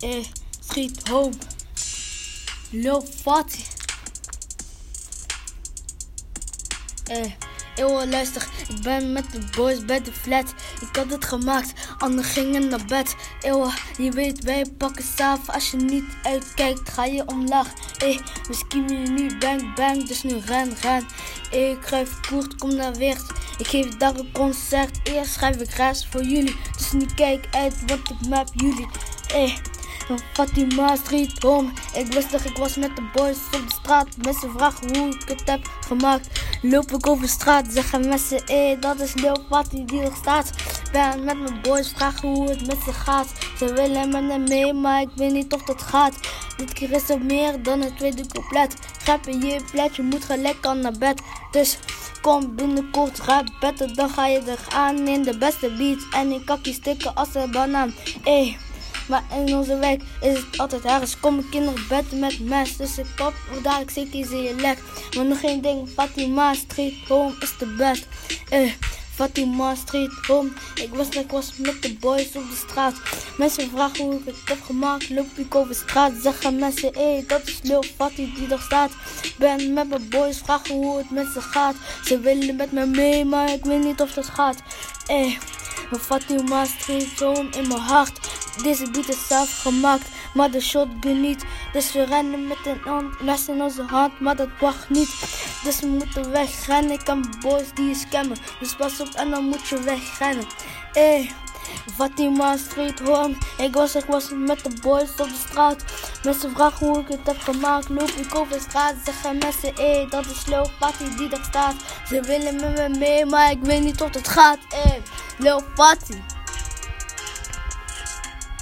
Eh, street home. Lil Fatty. Eh, eeuw, luister, ik ben met de boys bij de flat. Ik had het gemaakt, anderen gingen naar bed. Eeuw, je weet, wij pakken saaf. Als je niet uitkijkt, ga je omlaag. Eh, skiemen je nu bang bang, dus nu ren, ren. Eh, ik kruif koert, kom naar Weert. Ik geef daar een concert, eerst schrijf ik rest voor jullie. Dus nu kijk uit, want ik map jullie. Eh, van Fatima Street Home. Ik wist dat ik was met de boys op de straat. Mensen vragen hoe ik het heb gemaakt. Loop ik over straat, zeggen mensen, eh, dat is Lil Fatty die er staat. Ben met mijn boys, vragen hoe het met ze gaat. Ze willen met me mee, maar ik weet niet of dat gaat. Dit keer is er meer dan het tweede couplet. Grijp in je plet, je moet gelijk al naar bed. Dus kom binnenkort, ga betten, dan ga je er aan in de beste beats. En ik kakkie stikken als een banaan. Eh. Maar in onze wijk is het altijd ergens. Komen kinderen bedden met mes. Dus ik kop dadelijk zeker in je lek. Maar nog geen ding, Fatima Street Home is de best. Eh, Fatima Street Home. Ik was ik was met de boys op de straat. Mensen vragen hoe ik het heb gemaakt. Loop ik over straat. Zeggen mensen, hé, dat is Lil Fatty die er staat. Ben met mijn boys, vragen hoe het met ze gaat. Ze willen met me mee, maar ik weet niet of dat gaat. Eh, Fatima Street Home in mijn hart. Deze beat is zelf gemaakt, maar de shotgun niet. Dus we rennen met een mes in onze hand, maar dat wacht niet. Dus we moeten wegrennen. Ik kan boys die scammen. Dus pas op en dan moet je wegrennen. Eh, Fatima Street Home. Ik was, ik was met de boys op de straat. Mensen vragen hoe ik het heb gemaakt. Loop ik over straat, zeggen mensen, eh, dat is Lil Patty die er staat. Ze willen met me mee, maar ik weet niet of het gaat. Eh, Lil Patty.